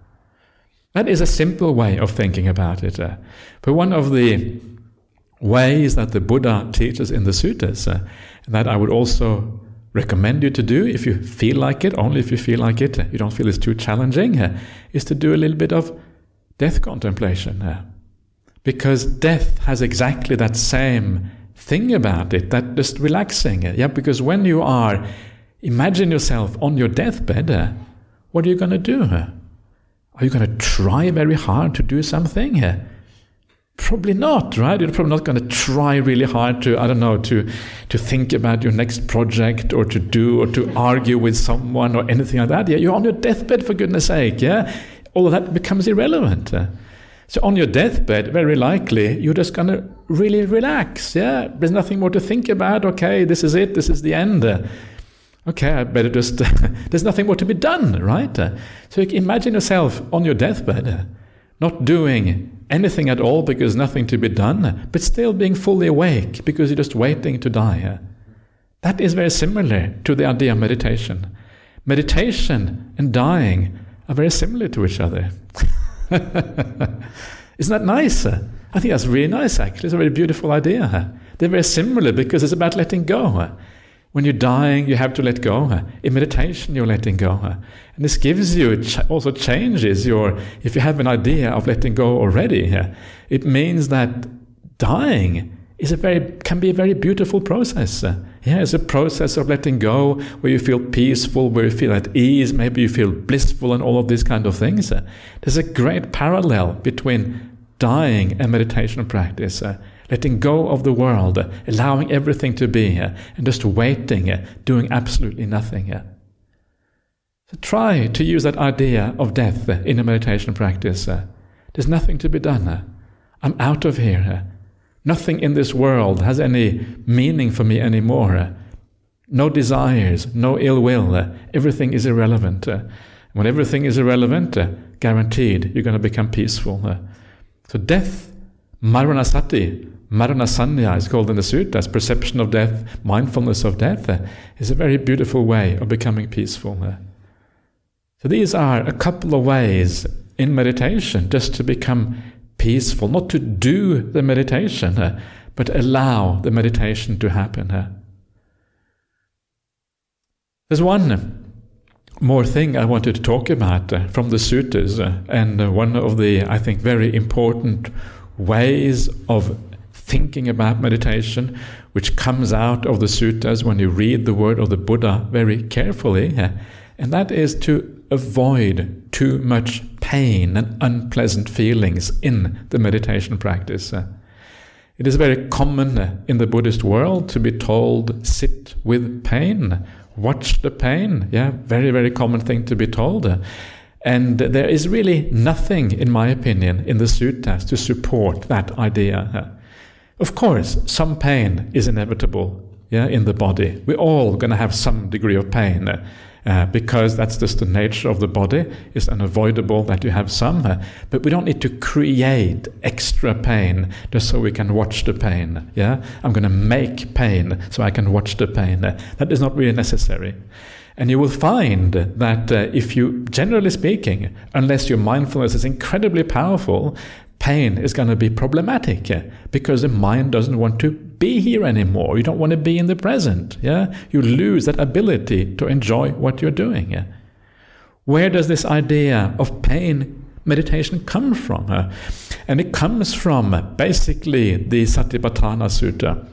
That is a simple way of thinking about it. Uh. But one of the ways that the Buddha teaches in the suttas, uh, that I would also recommend you to do if you feel like it, only if you feel like it, you don't feel it's too challenging, uh, is to do a little bit of death contemplation. Because death has exactly that same thing about it, that just relaxing. Yeah, because when you are, imagine yourself on your deathbed, what are you going to do? Are you going to try very hard to do something? here? Probably not, right? You're probably not going to try really hard to, I don't know, to, to think about your next project or to do or to argue with someone or anything like that. Yeah, you're on your deathbed, for goodness sake. Yeah, all of that becomes irrelevant. So on your deathbed, very likely, you're just going to really relax. Yeah, there's nothing more to think about. Okay, this is it. This is the end okay, I better just, there's nothing more to be done, right? So imagine yourself on your deathbed, not doing anything at all because nothing to be done, but still being fully awake because you're just waiting to die. That is very similar to the idea of meditation. Meditation and dying are very similar to each other. Isn't that nice? I think that's really nice, actually. It's a very beautiful idea. They're very similar because it's about letting go. When you're dying, you have to let go. In meditation, you're letting go. And this gives you, it also changes your, if you have an idea of letting go already, it means that dying is a very, can be a very beautiful process. Yeah, it's a process of letting go where you feel peaceful, where you feel at ease, maybe you feel blissful and all of these kind of things. There's a great parallel between dying and meditation practice letting go of the world, allowing everything to be, and just waiting, doing absolutely nothing. So try to use that idea of death in a meditation practice. There's nothing to be done. I'm out of here. Nothing in this world has any meaning for me anymore. No desires, no ill will. Everything is irrelevant. When everything is irrelevant, guaranteed you're going to become peaceful. So death, maranasati, Maranasañña is called in the suttas, perception of death, mindfulness of death, is a very beautiful way of becoming peaceful. So these are a couple of ways in meditation just to become peaceful, not to do the meditation, but allow the meditation to happen. There's one more thing I wanted to talk about uh, from the suttas, uh, and uh, one of the, I think, very important ways of thinking about meditation, which comes out of the suttas when you read the word of the Buddha very carefully, and that is to avoid too much pain and unpleasant feelings in the meditation practice. It is very common in the Buddhist world to be told, sit with pain, watch the pain. Yeah, very, very common thing to be told. And there is really nothing, in my opinion, in the suttas to support that idea. Of course, some pain is inevitable yeah, in the body. We're all going to have some degree of pain uh, because that's just the nature of the body. It's unavoidable that you have some. Uh, but we don't need to create extra pain just so we can watch the pain. Yeah, I'm going to make pain so I can watch the pain. Uh, that is not really necessary. And you will find that uh, if you, generally speaking, unless your mindfulness is incredibly powerful, pain is going to be problematic because the mind doesn't want to be here anymore. You don't want to be in the present. Yeah, you lose that ability to enjoy what you're doing. Where does this idea of pain meditation come from? And it comes from basically the Satipatthana Sutta.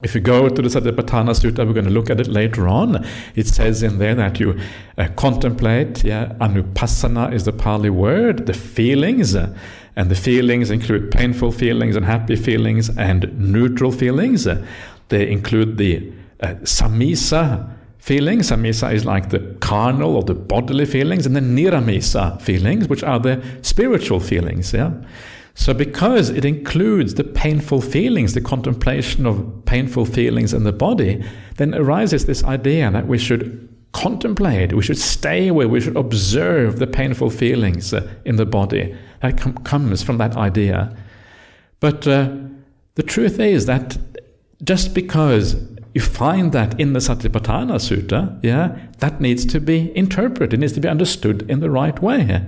If you go to the Satipatthana Sutta, we're going to look at it later on. It says in there that you uh, contemplate, yeah, anupassana is the Pali word, the feelings. Uh, and the feelings include painful feelings and happy feelings and neutral feelings. They include the uh, samisa feelings. Samisa is like the carnal or the bodily feelings, and the niramisa feelings, which are the spiritual feelings. Yeah. So, because it includes the painful feelings, the contemplation of painful feelings in the body, then arises this idea that we should contemplate, we should stay away, we should observe the painful feelings uh, in the body. That com- comes from that idea. But uh, the truth is that just because you find that in the Satipatthana Sutta, yeah, that needs to be interpreted, it needs to be understood in the right way.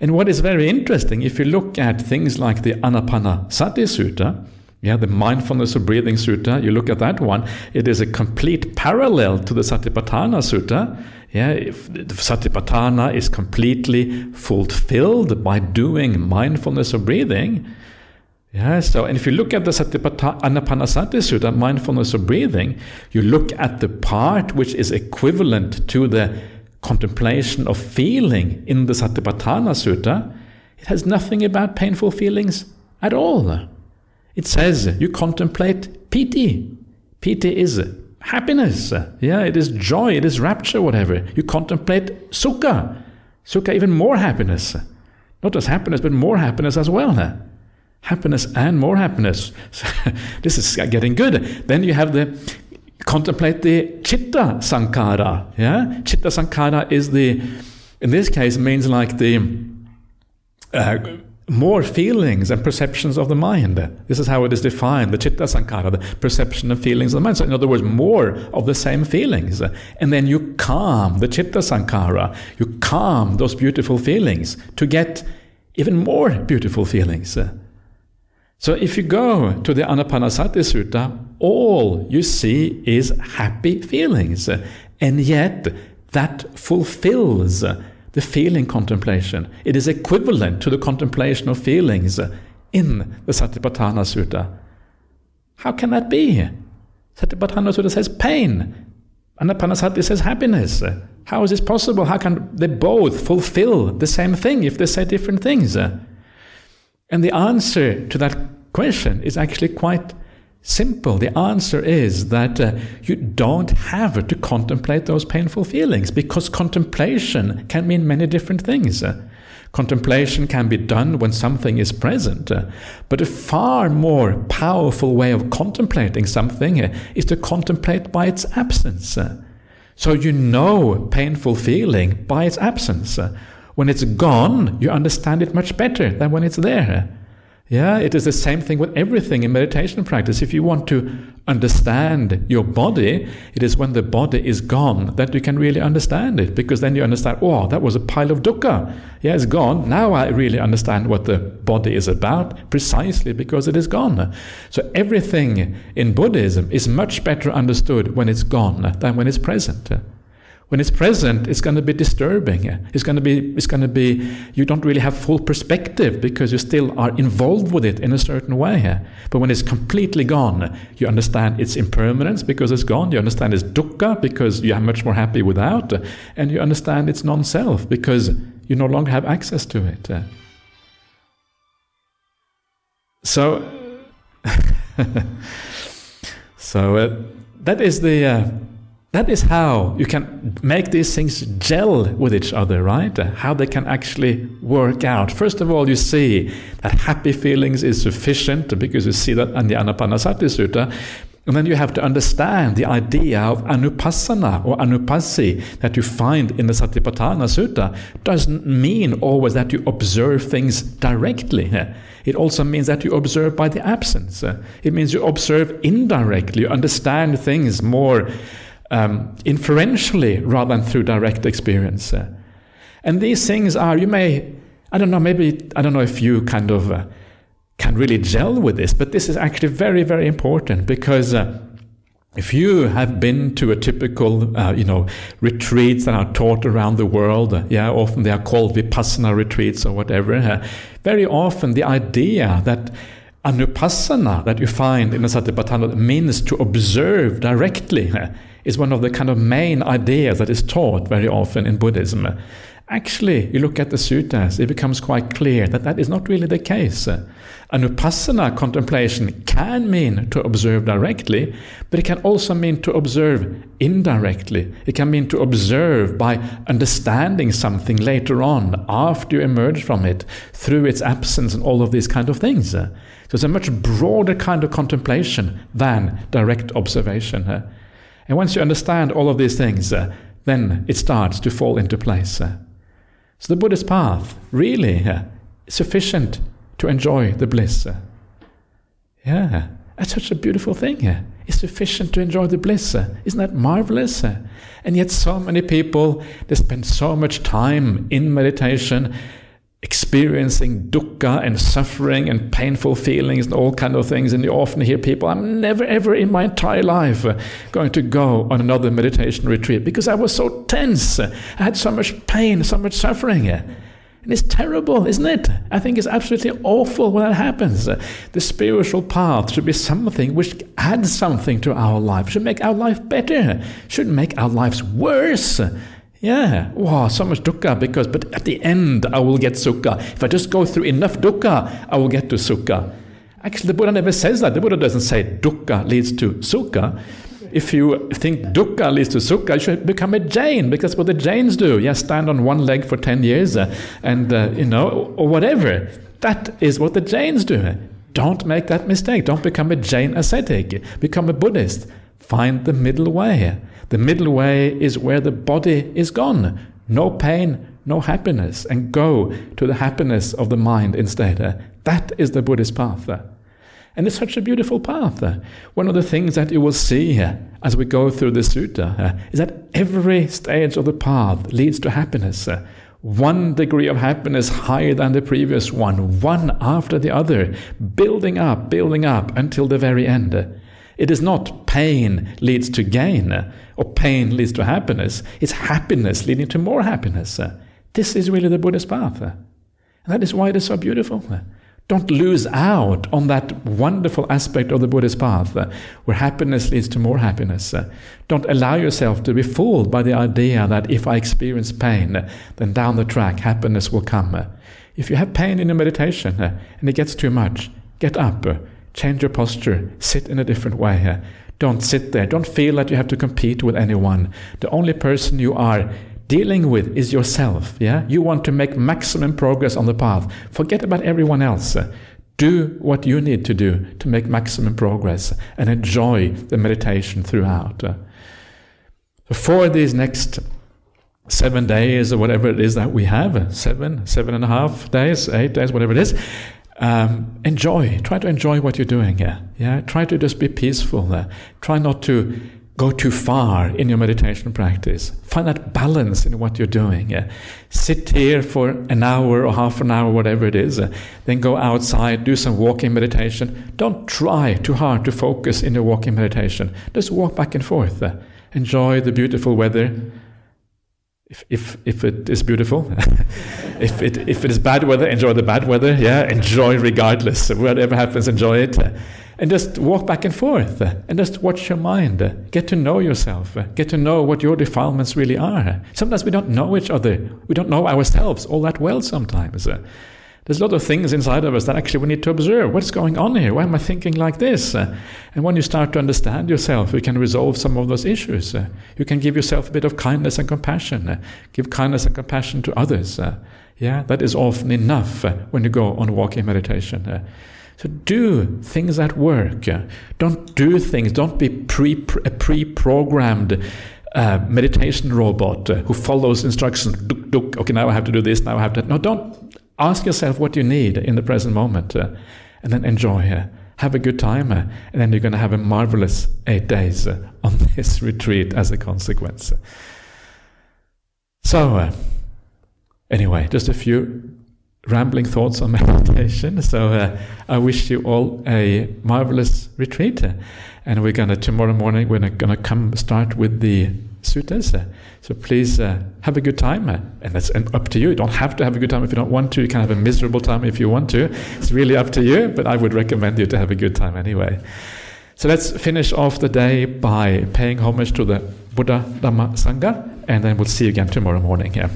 And what is very interesting, if you look at things like the Anapanasati Sutta, yeah, the mindfulness of breathing sutta, you look at that one, it is a complete parallel to the Satipatthana Sutta. Yeah, if the Satipatthana is completely fulfilled by doing mindfulness of breathing. Yeah, so and if you look at the Satipatthana Anapanasati Sutta, mindfulness of breathing, you look at the part which is equivalent to the contemplation of feeling in the Satipatthana Sutta, it has nothing about painful feelings at all. It says you contemplate piti. Piti is happiness. Yeah, it is joy, it is rapture, whatever. You contemplate sukha. Sukha, even more happiness. Not just happiness, but more happiness as well. Happiness and more happiness. this is getting good. Then you have the contemplate the chitta sankhara. Yeah, chitta sankhara is the, in this case, means like the uh, more feelings and perceptions of the mind. This is how it is defined: the chitta sankhara, the perception of feelings of the mind. So, in other words, more of the same feelings, and then you calm the chitta sankhara. You calm those beautiful feelings to get even more beautiful feelings. So if you go to the Anapanasati Sutta, all you see is happy feelings. And yet, that fulfills the feeling contemplation. It is equivalent to the contemplation of feelings in the Satipatthana Sutta. How can that be? Satipatthana Sutta says pain. Anapanasati says happiness. How is this possible? How can they both fulfill the same thing if they say different things? And the answer to that question is actually quite simple. The answer is that uh, you don't have to contemplate those painful feelings because contemplation can mean many different things. Uh, contemplation can be done when something is present, uh, but a far more powerful way of contemplating something uh, is to contemplate by its absence. So you know painful feeling by its absence. When it's gone, you understand it much better than when it's there. Yeah, it is the same thing with everything in meditation practice. If you want to understand your body, it is when the body is gone that you can really understand it, because then you understand, oh, that was a pile of dukkha. Yeah, it's gone. Now I really understand what the body is about, precisely because it is gone. So everything in Buddhism is much better understood when it's gone than when it's present. When it's present, it's going to be disturbing. It's going to be, it's going to be, you don't really have full perspective because you still are involved with it in a certain way. But when it's completely gone, you understand its impermanence because it's gone. You understand its dukkha because you are much more happy without. And you understand its non self because you no longer have access to it. So, so uh, that is the. Uh, that is how you can make these things gel with each other, right? How they can actually work out. First of all, you see that happy feelings is sufficient because you see that in the Anapanasati Sutta. And then you have to understand the idea of anupassana or anupassi that you find in the Satipatthana Sutta doesn't mean always that you observe things directly. It also means that you observe by the absence. It means you observe indirectly, you understand things more um, inferentially rather than through direct experience. Uh, and these things are, you may, I don't know, maybe, I don't know if you kind of uh, can really gel with this, but this is actually very, very important because. Uh, if you have been to a typical, uh, you know, retreats that are taught around the world, uh, yeah, often they are called vipassana retreats or whatever. Uh, very often, the idea that Ah, anupassana that you find in the Satipatthana means to observe directly is one of the kind of main ideas that is taught very often in Buddhism. Actually, you look at the suttas, it becomes quite clear that that is not really the case. Ah, anupassana contemplation can mean to observe directly, but it can also mean to observe indirectly. It can mean to observe by understanding something later on, after you emerge from it, through its absence and all of these kind of things. So it's a much broader kind of contemplation than direct observation. And once you understand all of these things, uh, then it starts to fall into place. Uh. So the Buddhist path really is sufficient to enjoy the bliss. Yeah, that's such a beautiful thing. It's sufficient to enjoy the bliss. Isn't that marvelous? And yet, so many people they spend so much time in meditation, experiencing dukkha and suffering and painful feelings and all kind of things. And you often hear people, "I'm never ever in my entire life going to go on another meditation retreat because I was so tense. I had so much pain, so much suffering." And it's terrible, isn't it? I think it's absolutely awful when that happens. The spiritual path should be something which adds something to our life, should make our life better, shouldn't make our lives worse. Yeah, wow, so much dukkha because, but at the end I will get sukha. If I just go through enough dukkha, I will get to sukha. Actually, the Buddha never says that. The Buddha doesn't say dukkha leads to sukha if you think dukkha leads to sukha, you should become a Jain because what the Jains do, yeah, stand on one leg for 10 years uh, and, uh, you know, or whatever. That is what the Jains do. Don't make that mistake. Don't become a Jain ascetic. Become a Buddhist. Find the middle way. The middle way is where the body is gone. No pain, no happiness. And go to the happiness of the mind instead. Uh, that is the Buddhist path. Uh, and it's such a beautiful path. Uh, one of the things that you will see as we go through the sutta is that every stage of the path leads to happiness. One degree of happiness higher than the previous one, one after the other, building up, building up until the very end. It is not pain leads to gain or pain leads to happiness. It's happiness leading to more happiness. This is really the Buddhist path. And that is why it is so beautiful. Don't lose out on that wonderful aspect of the Buddhist path uh, where happiness leads to more happiness. Uh, don't allow yourself to be fooled by the idea that if I experience pain, uh, then down the track happiness will come. Uh. If you have pain in your meditation uh, and it gets too much, get up, uh, change your posture, sit in a different way. Don't sit there. Don't feel that you have to compete with anyone. The only person you are dealing with is yourself. Yeah, you want to make maximum progress on the path. Forget about everyone else. Do what you need to do to make maximum progress and enjoy the meditation throughout. For these next seven days or whatever it is that we have, seven, seven and a half days, eight days, whatever it is, um, enjoy. Try to enjoy what you're doing here. Yeah, try to just be peaceful. There. Try not to go too far in your meditation practice. Find that balance in what you're doing. Yeah? sit here for an hour or half an hour, whatever it is. Uh, then go outside, do some walking meditation. Don't try too hard to focus in your walking meditation. Just walk back and forth. Uh, enjoy the beautiful weather. If, if, if it is beautiful, if, it, if it is bad weather, enjoy the bad weather. Yeah, enjoy regardless. Whatever happens, enjoy it and just walk back and forth and just watch your mind. Get to know yourself. Get to know what your defilements really are. Sometimes we don't know each other. We don't know ourselves all that well sometimes. There's a lot of things inside of us that actually we need to observe. What's going on here? Why am I thinking like this? And when you start to understand yourself, you can resolve some of those issues. You can give yourself a bit of kindness and compassion. Give kindness and compassion to others. Yeah, that is often enough when you go on walking meditation. So do things that work. Don't do things. Don't be pre a pre-programmed uh, meditation robot who follows instructions. Duk, duk, okay, now I have to do this. Now I have to. No, don't ask yourself what you need in the present moment, uh, and then enjoy. Uh, have a good time, uh, and then you're going to have a marvelous eight days uh, on this retreat as a consequence. So, anyway, just a few rambling thoughts on meditation. So uh, I wish you all a marvelous retreat. And we're gonna tomorrow morning we're gonna come start with the suttas. So please uh, have a good time, and that's up to you. You don't have to have a good time if you don't want to. You can have a miserable time if you want to. It's really up to you. But I would recommend you to have a good time anyway. So let's finish off the day by paying homage to the Buddha Dhamma Sangha, and then we'll see you again tomorrow morning. Yeah.